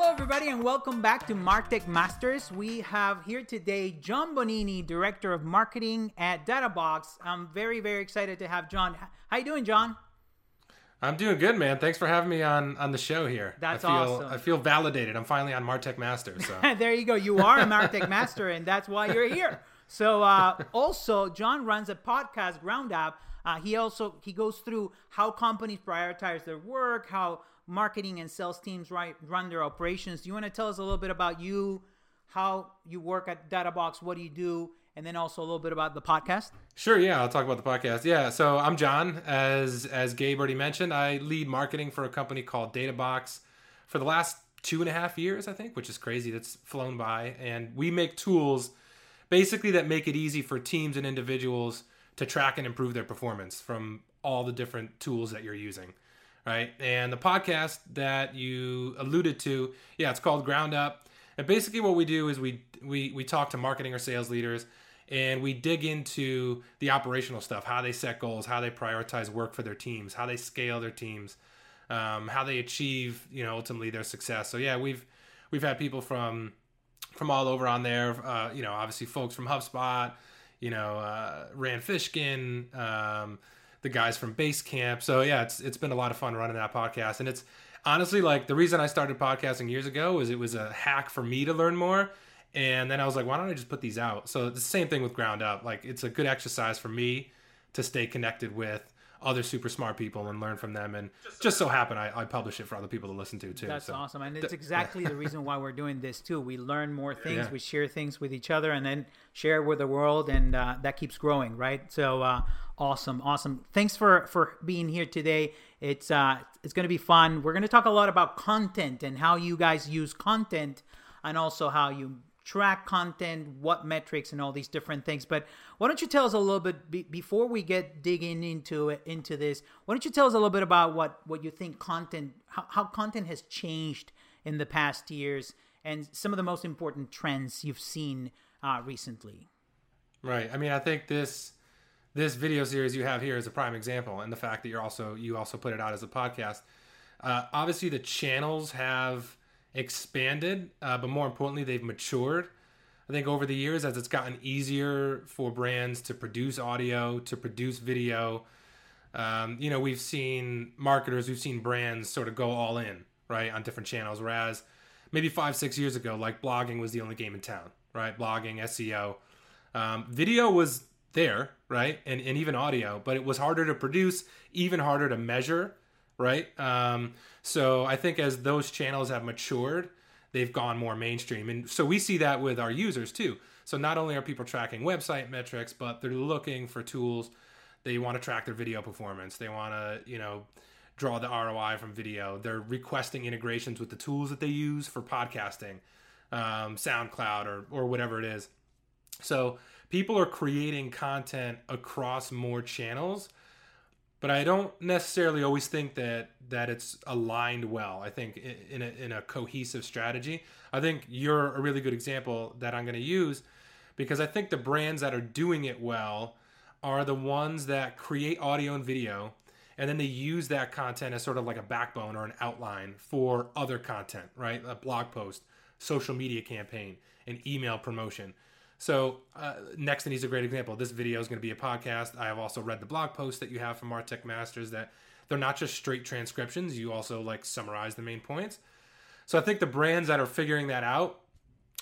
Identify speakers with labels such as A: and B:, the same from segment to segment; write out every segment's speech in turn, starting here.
A: Hello, everybody, and welcome back to Martech Masters. We have here today John Bonini, Director of Marketing at DataBox. I'm very, very excited to have John. How you doing, John?
B: I'm doing good, man. Thanks for having me on on the show here.
A: That's
B: I feel,
A: awesome.
B: I feel validated. I'm finally on Martech Master. So
A: there you go. You are a Martech Master, and that's why you're here. So, uh, also, John runs a podcast, Ground Up. Uh, he also he goes through how companies prioritize their work, how marketing and sales teams right, run their operations. Do you want to tell us a little bit about you, how you work at DataBox, what do you do, and then also a little bit about the podcast?
B: Sure, yeah, I'll talk about the podcast. Yeah, so I'm John. As as Gabe already mentioned, I lead marketing for a company called DataBox for the last two and a half years, I think, which is crazy. That's flown by, and we make tools basically that make it easy for teams and individuals to track and improve their performance from all the different tools that you're using right? And the podcast that you alluded to, yeah, it's called Ground Up. And basically, what we do is we we we talk to marketing or sales leaders, and we dig into the operational stuff, how they set goals, how they prioritize work for their teams, how they scale their teams, um, how they achieve, you know, ultimately their success. So yeah, we've we've had people from from all over on there. Uh, you know, obviously folks from HubSpot, you know, uh, Rand Fishkin. Um, the guys from Basecamp. So yeah, it's it's been a lot of fun running that podcast, and it's honestly like the reason I started podcasting years ago was it was a hack for me to learn more. And then I was like, why don't I just put these out? So the same thing with Ground Up. Like it's a good exercise for me to stay connected with other super smart people and learn from them. And just so happen I, I publish it for other people to listen to too.
A: That's
B: so.
A: awesome, and it's exactly the reason why we're doing this too. We learn more things,
B: Yeah.
A: we share things with each other, and then share with the world, and uh, that keeps growing, right? So uh, awesome, awesome. Thanks for for being here today. It's uh, it's going to be fun. We're going to talk a lot about content and how you guys use content, and also how you track content, what metrics, and all these different things. But why don't you tell us a little bit be, before we get digging into it, into this? Why don't you tell us a little bit about what what you think content, how, how content has changed in the past years, and some of the most important trends you've seen uh, recently?
B: Right. I mean, I think this this video series you have here is a prime example, and the fact that you're also you also put it out as a podcast. Uh, obviously, the channels have expanded, uh, but more importantly, they've matured. I think over the years, as it's gotten easier for brands to produce audio, to produce video, um, you know, we've seen marketers, we've seen brands sort of go all in, right, on different channels. Whereas maybe five, six years ago, like blogging was the only game in town, right? Blogging, SEO. Um, video was there, right? And, and even audio, but it was harder to produce, even harder to measure, right? Um, so I think as those channels have matured, they've gone more mainstream. And so we see that with our users too. So not only are people tracking website metrics, but they're looking for tools. They want to track their video performance. They want to, you know, draw the ROI from video. They're requesting integrations with the tools that they use for podcasting, um, SoundCloud or or whatever it is. So people are creating content across more channels, but I don't necessarily always think that that it's aligned well. I think in a, in a cohesive strategy. I think you're a really good example that I'm going to use because I think the brands that are doing it well are the ones that create audio and video and then they use that content as sort of like a backbone or an outline for other content, right? A blog post, social media campaign, an email promotion. So, uh, Nextiny is a great example. This video is going to be a podcast. I have also read the blog post that you have from Martech Masters that they're not just straight transcriptions. You also like summarize the main points. So I think the brands that are figuring that out,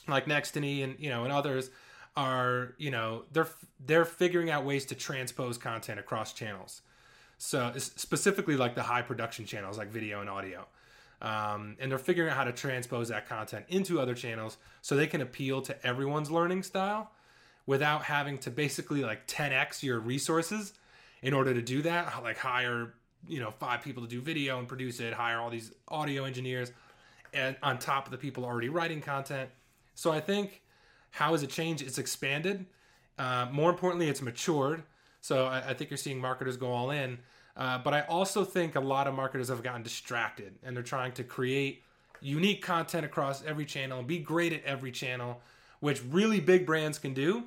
B: like Nextiny and you know and others, are you know they're they're figuring out ways to transpose content across channels. So specifically like the high production channels like video and audio. Um, and they're figuring out how to transpose that content into other channels so they can appeal to everyone's learning style without having to basically like 10x your resources in order to do that like hire you know five people to do video and produce it hire all these audio engineers and on top of the people already writing content. So i think how has it changed? It's expanded. Uh, more importantly it's matured. So I, I think you're seeing marketers go all in uh, but i also think a lot of marketers have gotten distracted and they're trying to create unique content across every channel and be great at every channel which really big brands can do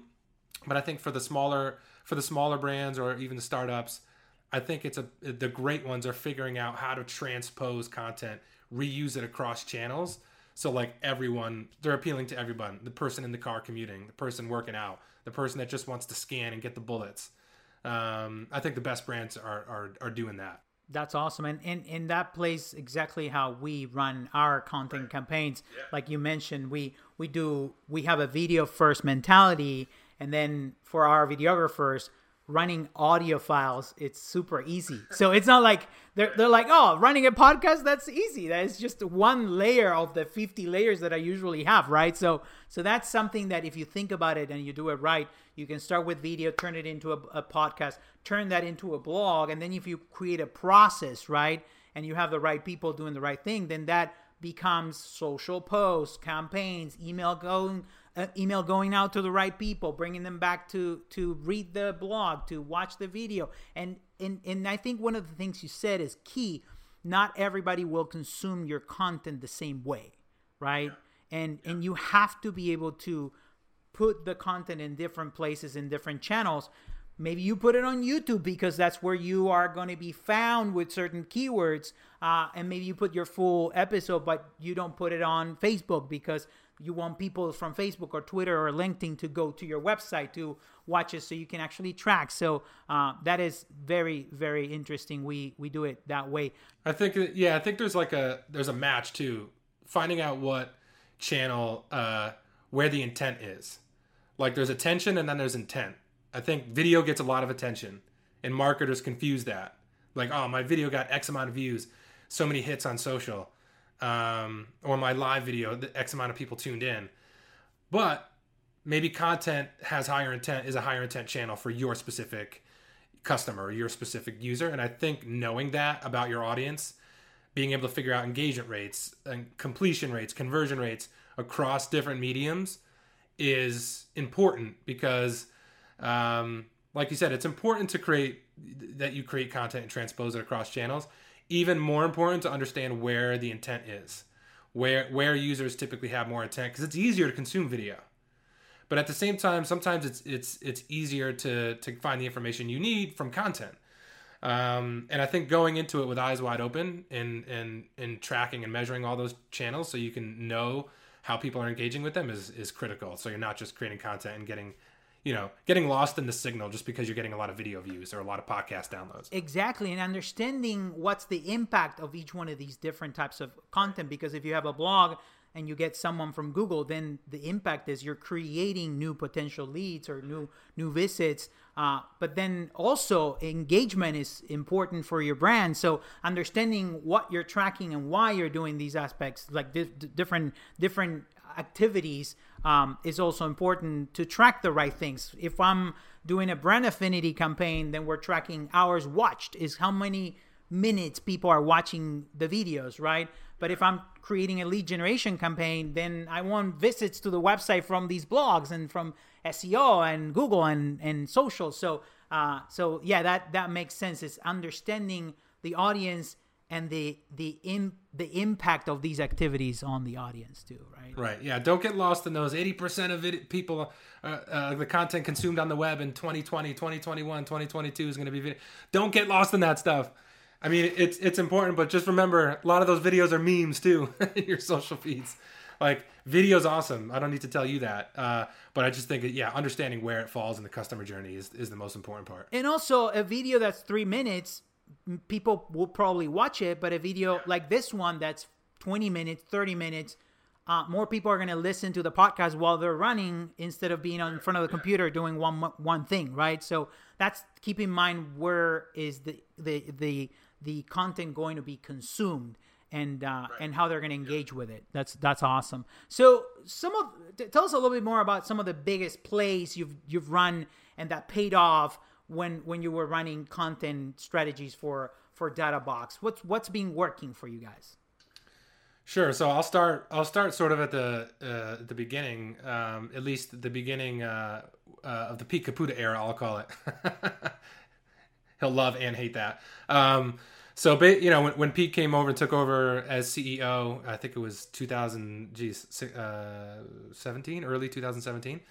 B: but I think for the smaller for the smaller brands or even the startups, I think it's a the great ones are figuring out how to transpose content, reuse it across channels, So like everyone, they're appealing to everyone. The person in the car commuting, the person working out, the person that just wants to scan and get the bullets. Um, I think the best brands are are, are doing that.
A: That's awesome, and and and that plays exactly how we run our content right. campaigns. Yeah. Like you mentioned, we we do we have a video first mentality, and then for our videographers, running audio files it's super easy. So it's not like they're, they're like oh running a podcast that's easy. That is just one layer of the 50 layers that i usually have right? So so that's something that if you think about it and you do it right you can start with video turn it into a, a podcast turn that into a blog and then if you create a process right and you have the right people doing the right thing then that becomes social posts campaigns email going uh, email going out to the right people, bringing them back to to read the blog, to watch the video, and and and I think one of the things you said is key. Not everybody will consume your content the same way, right? Yeah. And yeah. and you have to be able to put the content in different places in different channels. Maybe you put it on YouTube because that's where you are going to be found with certain keywords. Uh, and maybe you put your full episode, but you don't put it on Facebook because you want people from Facebook or Twitter or LinkedIn to go to your website to watch it so you can actually track. So uh, that is very, very interesting. We we do it that way.
B: I think yeah, I think there's like a there's a match too. Finding out what channel uh, where the intent is. Like there's attention and then there's intent. I think video gets a lot of attention and marketers confuse that. Like, oh, my video got X amount of views, so many hits on social um, or my live video, the X amount of people tuned in. But maybe content has higher intent, is a higher intent channel for your specific customer your specific user. And I think knowing that about your audience, being able to figure out engagement rates and completion rates, conversion rates across different mediums is important because, um, like you said, it's important to create that you create content and transpose it across channels even more important to understand where the intent is, where where users typically have more intent because it's easier to consume video. But at the same time, sometimes it's it's it's easier to to find the information you need from content. Um, and I think going into it with eyes wide open and and and tracking and measuring all those channels so you can know how people are engaging with them is is critical. So you're not just creating content and getting you know, getting lost in the signal just because you're getting a lot of video views or a lot of podcast downloads.
A: Exactly. And understanding what's the impact of each one of these different types of content. Because if you have a blog and you get someone from Google, then the impact is you're creating new potential leads or new new visits. Uh, but then also engagement is important for your brand. So understanding what you're tracking and why you're doing these aspects, like di- different different activities um, is also important to track the right things. If I'm doing a brand affinity campaign, then we're tracking hours watched, is how many minutes people are watching the videos, right? But if I'm creating a lead generation campaign, then I want visits to the website from these blogs and from SEO and Google and, and social. So, uh, so yeah, that that makes sense. It's understanding the audience and the the in the impact of these activities on the audience too right?
B: Right yeah don't get lost in those. 80% of it people uh, uh, the content consumed on the web in 2020 2021 2022 is going to be video don't get lost in that stuff. I mean it's it's important but just remember a lot of those videos are memes too in your social feeds. Like video's awesome i don't need to tell you that uh, but i just think yeah understanding where it falls in the customer journey is, is the most important part.
A: And also a video that's three minutes people will probably watch it, but a video like this one that's 20 minutes, 30 minutes, uh, more people are going to listen to the podcast while they're running instead of being on in front of the computer doing one one thing, right? So that's keep in mind where is the the the the content going to be consumed and uh, right. and how they're going to engage with it. That's that's awesome. So some of tell us a little bit more about some of the biggest plays you've you've run and that paid off when when you were running content strategies for for DataBox? What's what's been working for you guys?
B: Sure. So I'll start. I'll start sort of at the uh, the beginning, um, at least the beginning uh, uh, of the Pete Caputa era. I'll call it. He'll love and hate that. Um, so, you know, when, when Pete came over and took over as CEO, I think it was 2000, geez, uh, 17, early 2017.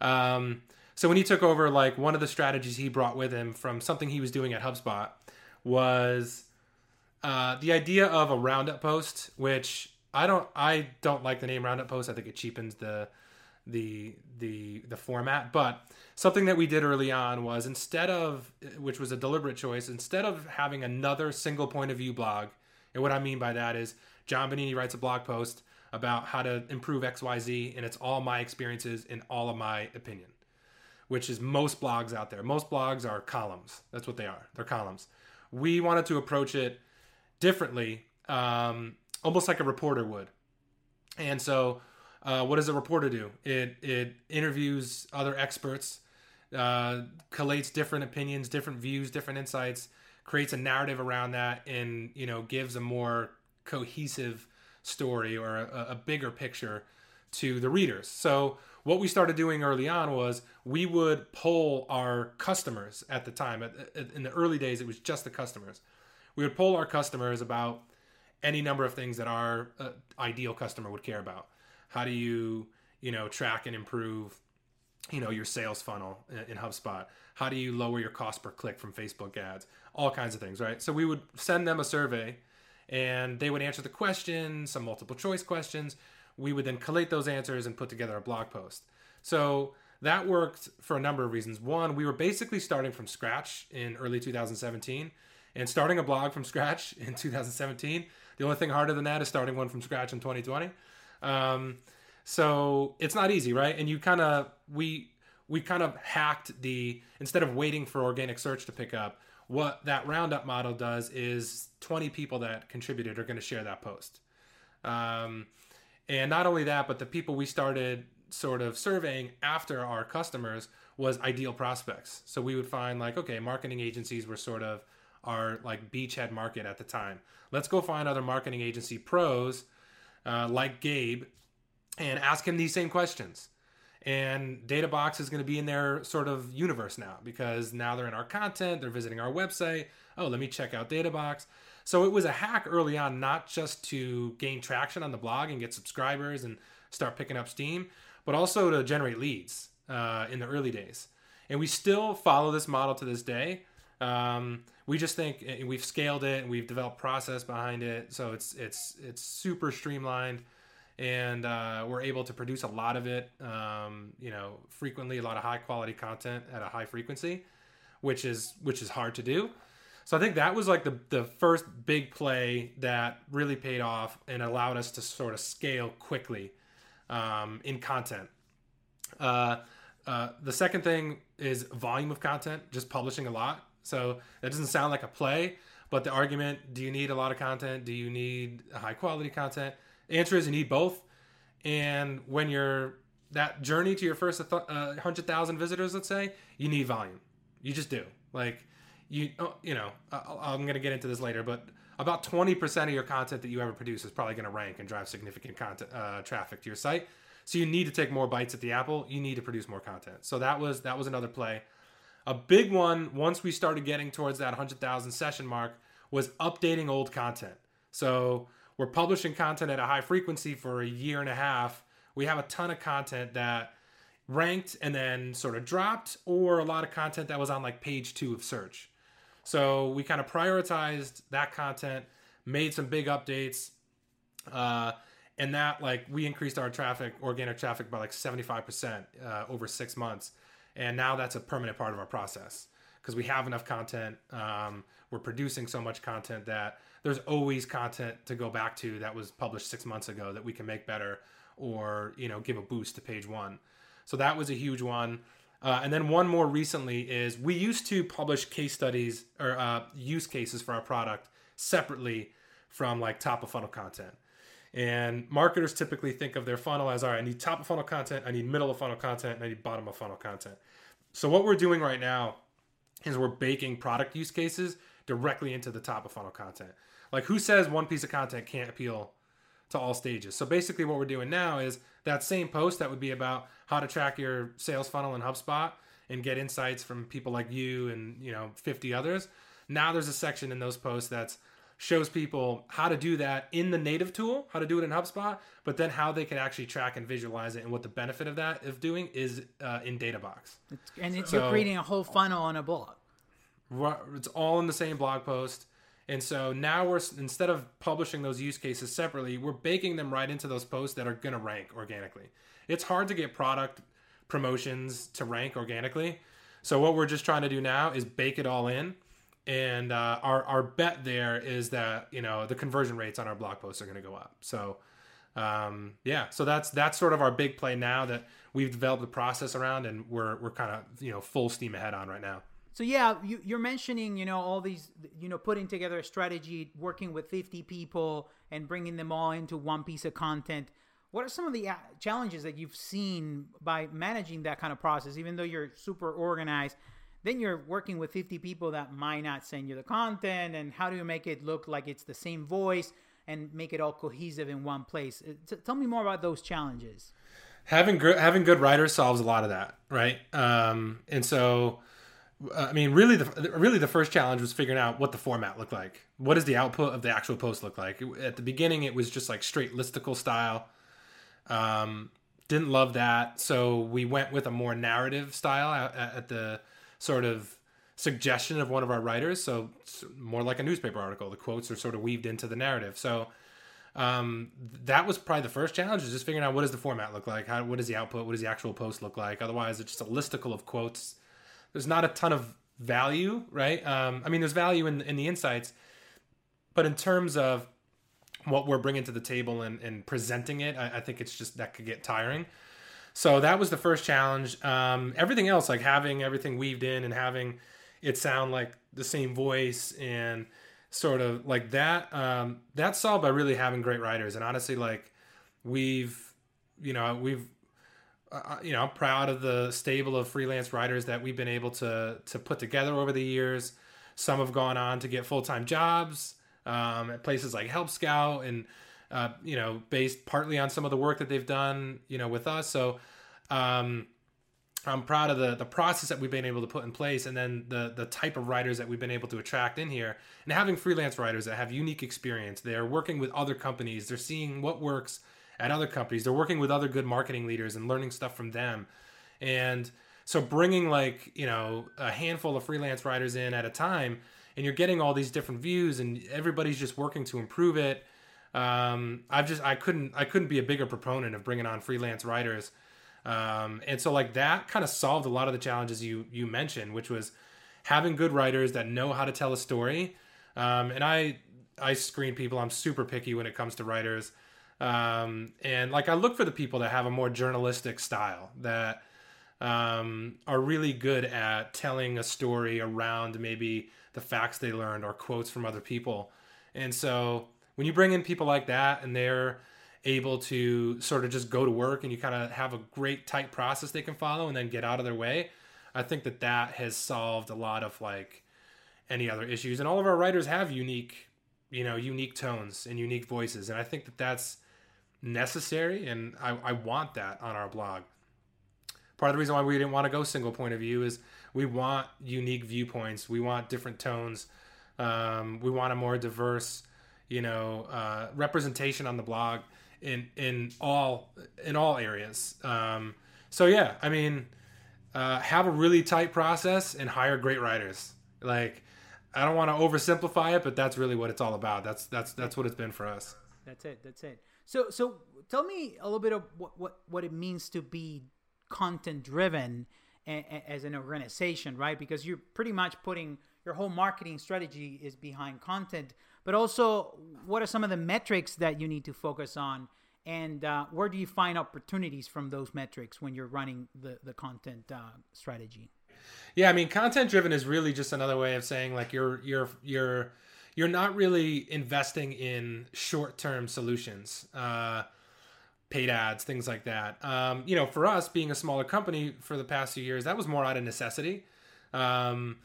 B: Um, so when he took over, like one of the strategies he brought with him from something he was doing at HubSpot was uh, the idea of a roundup post, which I don't I don't like the name Roundup Post. I think it cheapens the the the the format. But something that we did early on was instead of which was a deliberate choice, instead of having another single point of view blog, and what I mean by that is John Bonini writes a blog post about how to improve XYZ, and it's all my experiences and all of my opinion, which is most blogs out there. Most blogs are columns. That's what they are. They're columns. We wanted to approach it differently, um, almost like a reporter would. And so, uh, what does a reporter do? It it interviews other experts, uh, collates different opinions, different views, different insights, creates a narrative around that, and you know gives a more cohesive story or a, a bigger picture to the readers. So what we started doing early on was we would poll our customers at the time. In the early days, it was just the customers. We would poll our customers about any number of things that our uh, ideal customer would care about. How do you, you know, track and improve, you know, your sales funnel in, in HubSpot? How do you lower your cost per click from Facebook ads? All kinds of things, right? So we would send them a survey and they would answer the questions, some multiple choice questions. We would then collate those answers and put together a blog post. So that worked for a number of reasons. One, we were basically starting from scratch in early 2017, and starting a blog from scratch in 2017. The only thing harder than that is starting one from scratch in 2020. Um, so it's not easy, right? And you kind of we we kind of hacked the instead of waiting for organic search to pick up what that roundup model does is 20 people that contributed are going to share that post um, and not only that but the people we started sort of surveying after our customers was ideal prospects so we would find like okay marketing agencies were sort of our like beachhead market at the time let's go find other marketing agency pros uh, like gabe and ask him these same questions and Databox is going to be in their sort of universe now because now they're in our content, they're visiting our website. Oh, let me check out Databox. So it was a hack early on, not just to gain traction on the blog and get subscribers and start picking up steam, but also to generate leads uh, in the early days. And we still follow this model to this day. Um, we just think we've scaled it and we've developed process behind it, so it's it's it's super streamlined and uh, we're able to produce a lot of it um, you know frequently a lot of high quality content at a high frequency which is which is hard to do so i think that was like the the first big play that really paid off and allowed us to sort of scale quickly um, in content uh, uh, the second thing is volume of content just publishing a lot so that doesn't sound like a play but the argument do you need a lot of content do you need high quality content the answer is you need both. And when you're that journey to your first uh, hundred thousand visitors, let's say, you need volume. You just do. Like you, oh, you know, I'm gonna get into this later, but about 20% of your content that you ever produce is probably gonna rank and drive significant content uh, traffic to your site. So you need to take more bites at the apple. You need to produce more content. So that was that was another play. A big one once we started getting towards that 100,000 session mark was updating old content. So we're publishing content at a high frequency for a year and a half. We have a ton of content that ranked and then sort of dropped, or a lot of content that was on like page two of search. So we kind of prioritized that content, made some big updates, uh, and that like we increased our traffic, organic traffic by like 75% uh, over six months. And now that's a permanent part of our process because we have enough content. Um, we're producing so much content that there's always content to go back to that was published six months ago that we can make better or you know give a boost to page one so that was a huge one uh, and then one more recently is we used to publish case studies or uh, use cases for our product separately from like top of funnel content. And marketers typically think of their funnel as all right i need top of funnel content i need middle of funnel content i need bottom of funnel content. So what we're doing right now is we're baking product use cases directly into the top of funnel content. Like, who says one piece of content can't appeal to all stages? So basically, what we're doing now is that same post that would be about how to track your sales funnel in HubSpot and get insights from people like you and you know 50 others. Now there's a section in those posts that shows people how to do that in the native tool, how to do it in HubSpot, but then how they can actually track and visualize it, and what the benefit of that of doing is uh, in DataBox.
A: and it's, so, you're creating a whole funnel on a blog.
B: It's all in the same blog post And so now we're instead of publishing those use cases separately, we're baking them right into those posts that are going to rank organically. It's hard to get product promotions to rank organically. So what we're just trying to do now is bake it all in. And uh, our, our bet there is that, you know, the conversion rates on our blog posts are going to go up. So um, yeah, so that's that's sort of our big play now that we've developed the process around, and we're we're kind of you know full steam ahead on right now.
A: So yeah, you, you're mentioning you know all these you know putting together a strategy, working with 50 people, and bringing them all into one piece of content. What are some of the uh, challenges that you've seen by managing that kind of process? Even though you're super organized, then you're working with 50 people that might not send you the content, and how do you make it look like it's the same voice? and make it all cohesive in one place. Uh, tell me more about those challenges.
B: Having gr- having good writers solves a lot of that, right? Um, and so, I mean, really, the really the first challenge was figuring out what the format looked like. What does the output of the actual post look like? At the beginning, it was just like straight listicle style. Um, didn't love that, so we went with a more narrative style at, at the sort of suggestion of one of our writers. So more like a newspaper article. The quotes are sort of weaved into the narrative. So um, that was probably the first challenge is just figuring out what does the format look like? How, what is the output? What does the actual post look like? Otherwise, it's just a listicle of quotes. There's not a ton of value, right? Um, I mean, there's value in, in the insights, but in terms of what we're bringing to the table and, and presenting it, I, I think it's just that could get tiring. So that was the first challenge. Um, everything else, like having everything weaved in and having it sound like the same voice and sort of like that um that's solved by really having great writers and honestly like we've you know we've you know i'm proud of the stable of freelance writers that we've been able to to put together over the years some have gone on to get full-time jobs um, at places like help scout and uh, you know based partly on some of the work that they've done you know with us so um, I'm proud of the the process that we've been able to put in place, and then the the type of writers that we've been able to attract in here, and having freelance writers that have unique experience. They're working with other companies. They're seeing what works at other companies. They're working with other good marketing leaders and learning stuff from them, and so bringing like you know a handful of freelance writers in at a time, and you're getting all these different views, and everybody's just working to improve it. Um, I've just I couldn't I couldn't be a bigger proponent of bringing on freelance writers um, and so like that kind of solved a lot of the challenges you you mentioned, which was having good writers that know how to tell a story. Um, and I I screen people. I'm super picky when it comes to writers. Um, and like I look for the people that have a more journalistic style that um, are really good at telling a story around maybe the facts they learned or quotes from other people. And so when you bring in people like that and they're able to sort of just go to work and you kind of have a great tight process they can follow and then get out of their way i think that that has solved a lot of like any other issues and all of our writers have unique you know unique tones and unique voices and i think that that's necessary and i, I want that on our blog part of the reason why we didn't want to go single point of view is we want unique viewpoints we want different tones um, we want a more diverse you know uh, representation on the blog in in all in all areas. Um, so yeah, I mean, uh, have a really tight process and hire great writers. Like, I don't want to oversimplify it, but that's really what it's all about. That's that's that's what it's been for us.
A: That's it. That's it. So so tell me a little bit of what what, what it means to be content driven as an organization, right? Because you're pretty much putting your whole marketing strategy is behind content but also what are some of the metrics that you need to focus on and uh, where do you find opportunities from those metrics when you're running the, the content uh, strategy
B: yeah i mean content driven is really just another way of saying like you're you're you're you're not really investing in short-term solutions uh, paid ads things like that um, you know for us being a smaller company for the past few years that was more out of necessity um,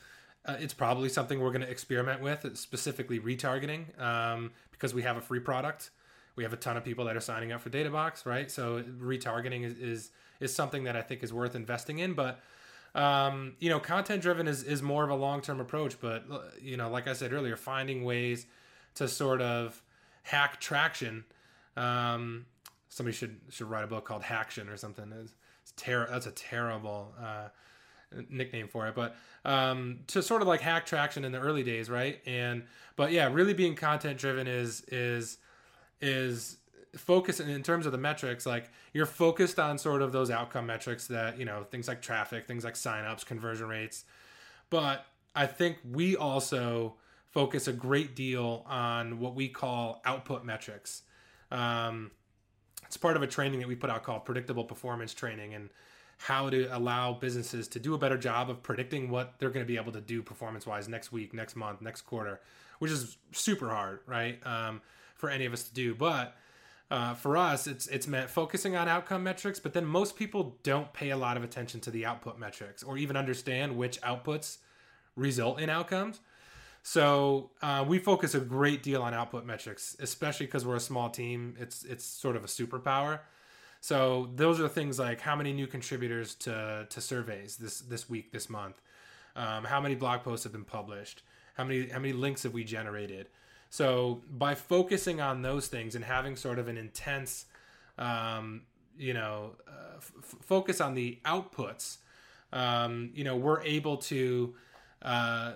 B: uh, it's probably something we're going to experiment with, specifically retargeting, um, because we have a free product. We have a ton of people that are signing up for DataBox, right? So retargeting is is, is something that I think is worth investing in. But um, you know, content driven is is more of a long term approach. But uh, you know, like I said earlier, finding ways to sort of hack traction. Um, somebody should should write a book called Haction or something. It's, it's ter- That's a terrible. Uh, nickname for it, but um, to sort of like hack traction in the early days, right? And but yeah, really being content driven is is is focus in terms of the metrics like you're focused on sort of those outcome metrics that you know things like traffic things like signups conversion rates. But i think we also focus a great deal on what we call output metrics. Um, it's part of a training that we put out called predictable performance training and how to allow businesses to do a better job of predicting what they're going to be able to do performance wise next week next month next quarter which is super hard right um, for any of us to do. But uh, for us, it's it's meant focusing on outcome metrics, but then most people don't pay a lot of attention to the output metrics or even understand which outputs result in outcomes. So uh, we focus a great deal on output metrics, especially because we're a small team. It's it's sort of a superpower. So those are things like how many new contributors to to surveys this this week, this month, um, how many blog posts have been published, how many how many links have we generated. So by focusing on those things and having sort of an intense, um, you know, uh, f- focus on the outputs, um, you know, we're able to uh,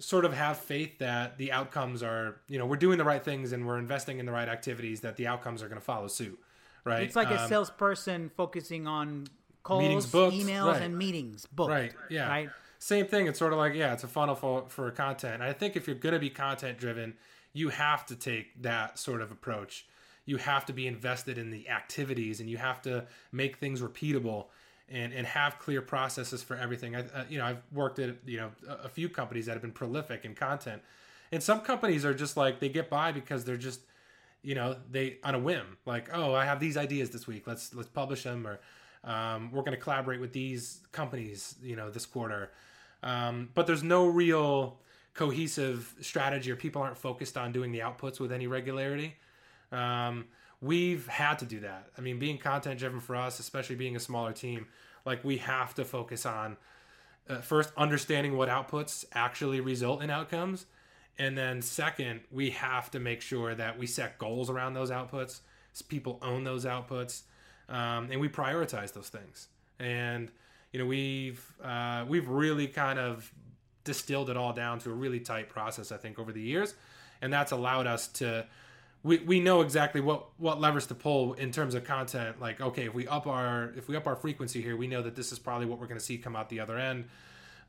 B: sort of have faith that the outcomes are, you know, we're doing the right things and we're investing in the right activities that the outcomes are going to follow suit. Right.
A: It's like
B: um,
A: a salesperson focusing on calls,
B: Meetings booked,
A: emails,
B: right.
A: and meetings booked.
B: Right. Yeah.
A: Right.
B: Same thing. It's sort of like yeah, it's a funnel for for content. And I think if you're going to be content driven, you have to take that sort of approach. You have to be invested in the activities, and you have to make things repeatable. And, and have clear processes for everything. I, uh, you know, I've worked at you know a, a few companies that have been prolific in content, and some companies are just like they get by because they're just you know they on a whim like oh i have these ideas this week let's let's publish them or um, we're going to collaborate with these companies you know this quarter um, but there's no real cohesive strategy or people aren't focused on doing the outputs with any regularity um, we've had to do that i mean being content driven for us especially being a smaller team like we have to focus on uh, first understanding what outputs actually result in outcomes and then second, we have to make sure that we set goals around those outputs. So people own those outputs, um, and we prioritize those things. And you know, we've uh, we've really kind of distilled it all down to a really tight process. I think over the years, and that's allowed us to. We, we know exactly what, what levers to pull in terms of content. Like, okay, if we up our if we up our frequency here, we know that this is probably what we're going to see come out the other end.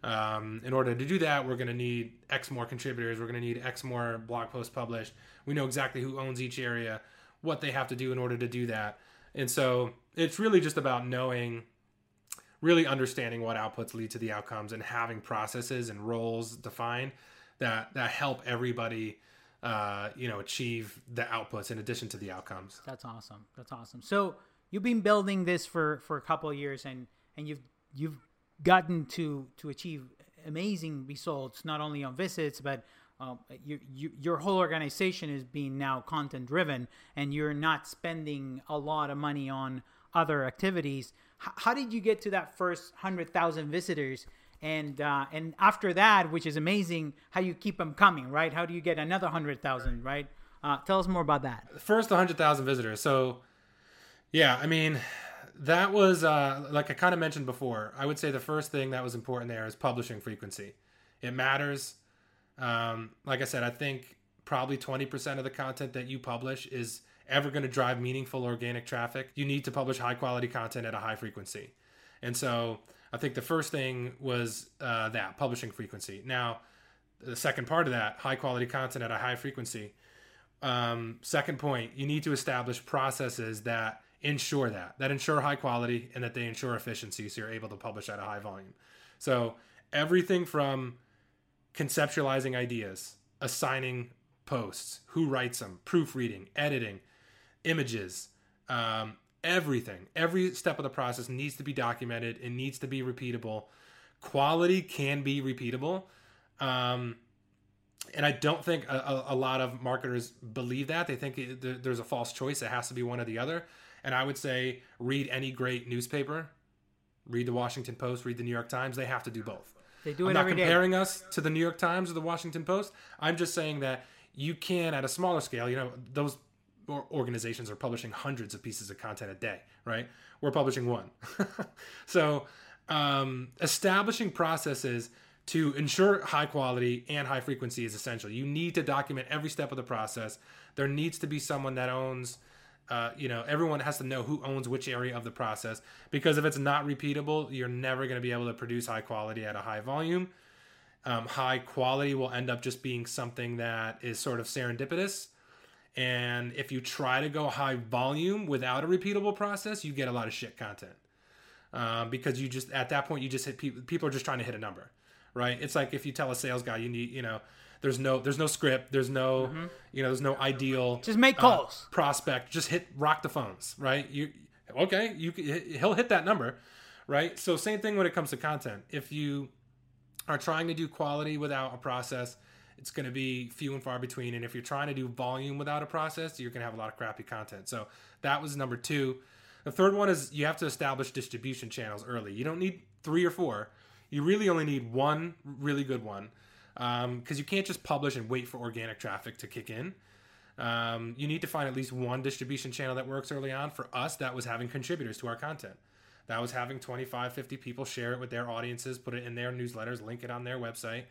B: Um, in order to do that, we're going to need X more contributors. We're going to need X more blog posts published. We know exactly who owns each area, what they have to do in order to do that. And so it's really just about knowing, really understanding what outputs lead to the outcomes and having processes and roles defined that, that help everybody, uh, you know, achieve the outputs in addition to the outcomes.
A: That's awesome. That's awesome. So you've been building this for, for a couple years and, and you've, you've gotten to to achieve amazing results not only on visits but um, you, you, your whole organization is being now content driven and you're not spending a lot of money on other activities How did you get to that first 100000 visitors and uh, and after that which is amazing how you keep them coming right how do you get another 100000 right uh, tell us more about that
B: First 100,000 visitors. So, yeah, I mean, that was uh, like I kind of mentioned before. I would say the first thing that was important there is publishing frequency. It matters. Um, like I said, I think probably 20% of the content that you publish is ever going to drive meaningful organic traffic. You need to publish high quality content at a high frequency. And so I think the first thing was uh, that publishing frequency. Now, the second part of that, high quality content at a high frequency. Um, second point, you need to establish processes that ensure that that ensure high quality and that they ensure efficiency so you're able to publish at a high volume so everything from conceptualizing ideas assigning posts who writes them proofreading editing images um, everything every step of the process needs to be documented it needs to be repeatable quality can be repeatable um, and I don't think a, a, lot of marketers believe that. They think it, there's a false choice. It has to be one or the other. And I would say read any great newspaper, read the Washington Post, read the New York Times. They have to do both.
A: They do
B: I'm
A: it
B: not
A: every day.
B: comparing us to the New York Times or the Washington Post. I'm just saying that you can, at a smaller scale, you know, those organizations are publishing hundreds of pieces of content a day, right? We're publishing one. so um, establishing processes to ensure high quality and high frequency is essential. You need to document every step of the process. There needs to be someone that owns, uh, you know, everyone has to know who owns which area of the process because if it's not repeatable, you're never going to be able to produce high quality at a high volume. Um, high quality will end up just being something that is sort of serendipitous. And if you try to go high volume without a repeatable process, you get a lot of shit content. Um, because you just at that point you just hit people people are just trying to hit a number right? It's like if you tell a sales guy you need you know there's no there's no script there's no mm-hmm. you know there's no ideal
A: just make calls.
B: uh, prospect. Just hit rock the phones right? You okay you he'll hit that number right? So same thing when it comes to content. If you are trying to do quality without a process it's going to be few and far between and if you're trying to do volume without a process you're going to have a lot of crappy content so that was number two the third one is you have to establish distribution channels early. You don't need three or four. You really only need one really good one because um, you can't just publish and wait for organic traffic to kick in. Um, you need to find at least one distribution channel that works early on. For us, that was having contributors to our content. That was having 25, 50 people share it with their audiences, put it in their newsletters, link it on their website.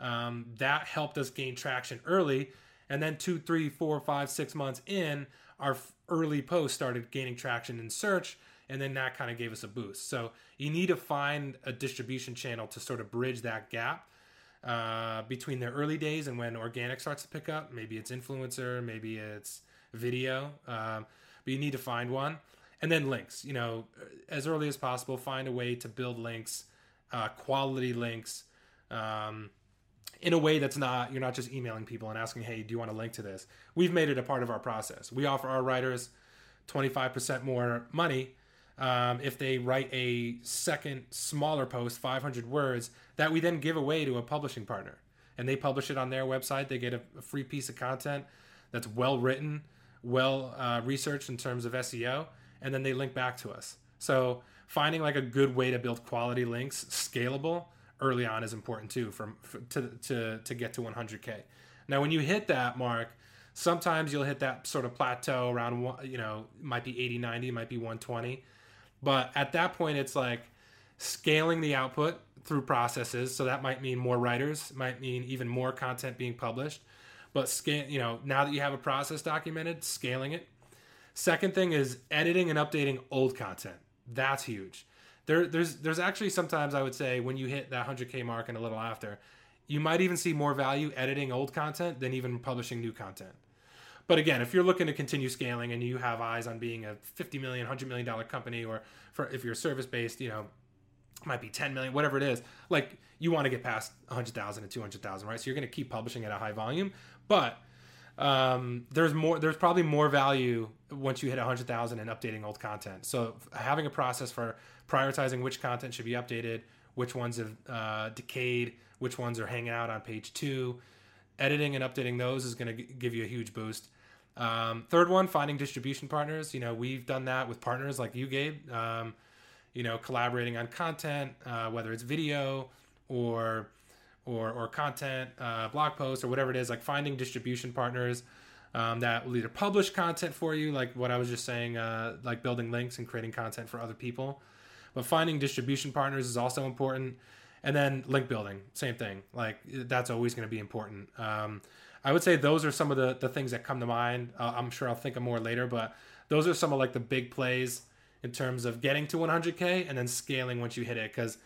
B: Um, that helped us gain traction early. And then two, three, four, five, six months in, our early posts started gaining traction in search and then that kind of gave us a boost. So you need to find a distribution channel to sort of bridge that gap uh, between the early days and when organic starts to pick up. Maybe it's influencer maybe it's video um, but you need to find one. And then links you know as early as possible find a way to build links uh, quality links um, in a way that's not you're not just emailing people and asking hey do you want to link to this? We've made it a part of our process. We offer our writers 25% more money um, if they write a second smaller post 500 words that we then give away to a publishing partner. And they publish it on their website. They get a, a free piece of content that's well written well uh, researched in terms of seo and then they link back to us. So finding like a good way to build quality links scalable early on is important too from to to to get to 100k. Now, when you hit that mark, sometimes you'll hit that sort of plateau around you know might be 80 90 might be 120 but at that point it's like scaling the output through processes. So that might mean more writers might mean even more content being published. But scale you know now that you have a process documented scaling it. Second thing is editing and updating old content. That's huge there there's there's actually sometimes I would say when you hit that 100k mark and a little after, you might even see more value editing old content than even publishing new content. But again, if you're looking to continue scaling and you have eyes on being a 50 million, 100 million dollar company or for if you're service based, you know, might be 10 million, whatever it is, like you want to get past 100,000 and 200,000, right? So you're going to keep publishing at a high volume, but um, there's more there's probably more value once you hit 100,000 and updating old content. So having a process for prioritizing which content should be updated, which ones have uh, decayed, which ones are hanging out on page two. Editing and updating those is going to give you a huge boost. Um, third one, finding distribution partners. You know, we've done that with partners like you, Gabe. Um, you know, collaborating on content, uh, whether it's video or or or content, uh, blog posts or whatever it is. Like finding distribution partners um, that will either publish content for you, like what I was just saying, uh, like building links and creating content for other people, but finding distribution partners is also important. And then link building, same thing. Like that's always going to be important. Um, I would say those are some of the, the things that come to mind. Uh, I'm sure I'll think of more later, but those are some of like the big plays in terms of getting to 100k and then scaling once you hit it because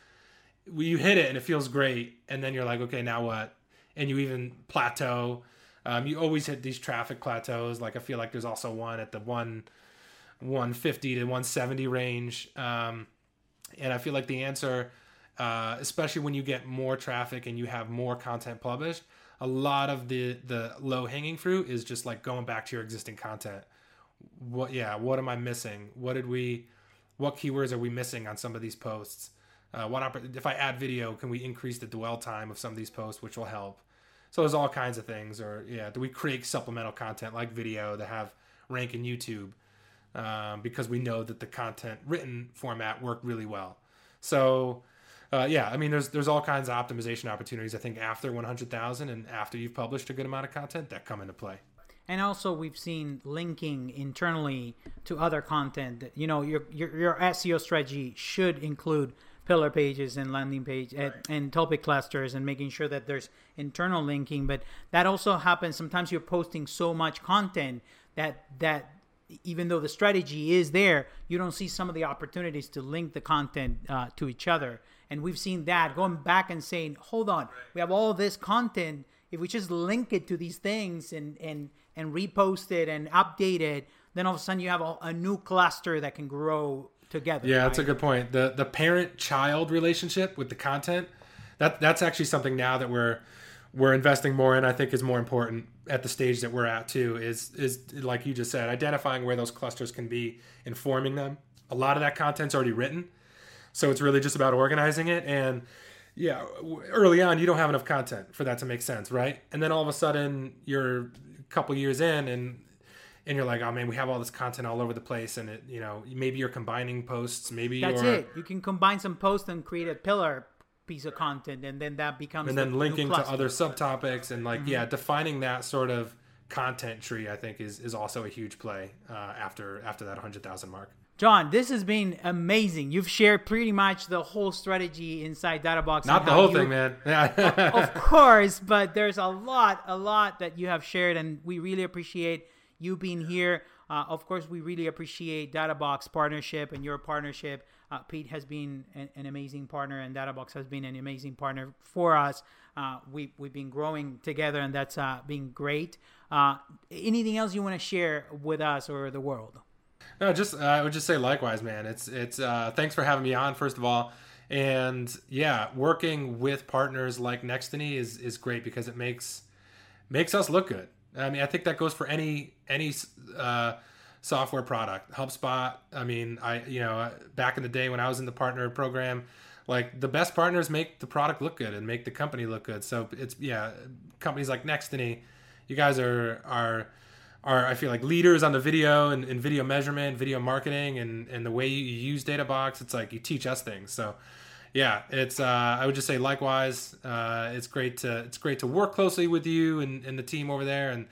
B: you hit it and it feels great and then you're like okay now what and you even plateau um, you always hit these traffic plateaus like i feel like there's also one at the one 150 to 170 range um, and I feel like the answer, uh, especially when you get more traffic and you have more content published, a lot of the the low hanging fruit is just like going back to your existing content. What yeah, what am I missing? What did we what keywords are we missing on some of these posts? Uh, what if I add video, can we increase the dwell time of some of these posts, which will help? So there's all kinds of things. Or yeah, do we create supplemental content like video that have rank in YouTube? um, because we know that the content written format worked really well. So, uh, yeah, I mean, there's there's all kinds of optimization opportunities. I think after 100,000 and after you've published a good amount of content, that come into play.
A: And also, we've seen linking internally to other content. That, you know, your, your your SEO strategy should include pillar pages and landing page and, and topic clusters and making sure that there's internal linking but that also happens. Sometimes you're posting so much content that that even though the strategy is there you don't see some of the opportunities to link the content uh, to each other. And we've seen that going back and saying hold on we have all this content. If we just link it to these things and and and repost it and update it then all of a sudden you have a, a new cluster that can grow together
B: Yeah,
A: right?
B: that's a good point. The the parent child relationship with the content that that's actually something now that we're we're investing more in. I think is more important at the stage that we're at too. Is is like you just said, identifying where those clusters can be, informing them. A lot of that content's already written, so it's really just about organizing it. And yeah, early on you don't have enough content for that to make sense, right? And then all of a sudden you're a couple years in and and you're like, oh man, we have all this content all over the place, and it, you know, maybe you're combining posts, maybe
A: That's
B: you're,
A: it. You can combine some posts and create a pillar piece of content, and then that becomes
B: and then
A: new
B: linking to other subtopics, and
A: Mm-hmm.
B: like, yeah, defining that sort of content tree, I think is is also a huge play uh, after after that hundred thousand mark.
A: John, this has been amazing. You've shared pretty much the whole strategy inside Databox.
B: Not the whole
A: you-
B: thing, man. Yeah.
A: of course, but there's a lot, a lot that you have shared, and we really appreciate you being here. Uh, of course, we really appreciate Databox partnership and your partnership. Uh, Pete has been an, an amazing partner, and Databox has been an amazing partner for us. Uh, we we've been growing together, and that's uh, been great. Uh, anything else you want to share with us or the world?
B: No, just uh, I would just say likewise, man. It's it's uh, thanks for having me on first of all, and yeah, working with partners like Nextiny is is great because it makes makes us look good. I mean, I think that goes for any any uh, software product. HubSpot. I mean, I you know back in the day when I was in the partner program, like the best partners make the product look good and make the company look good. So it's yeah, companies like Nextiny, you guys are are are I feel like leaders on the video and, and video measurement, video marketing, and and the way you use Databox. It's like you teach us things. So yeah, it's uh, I would just say likewise. Uh, it's great to it's great to work closely with you and, and the team over there. And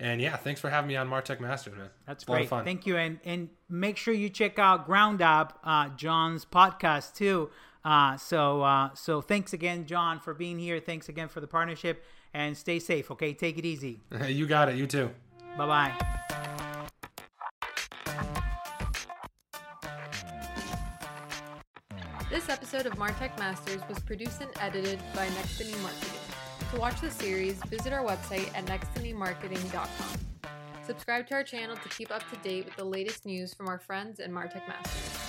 B: and yeah, thanks for having me on Martech Masters, man.
A: That's
B: It's a lot of
A: great.
B: fun.
A: Thank you, and and make sure you check out Ground Up, uh, John's podcast too. Uh, so uh, so thanks again, John, for being here. Thanks again for the partnership, and stay safe. Okay, take it easy.
B: you got it. You too.
A: Bye bye.
C: Episode of Martech Masters was produced and edited by Nextiny Marketing. To watch the series, visit our website at nextinymarketing.com. Subscribe to our channel to keep up to date with the latest news from our friends in Martech Masters.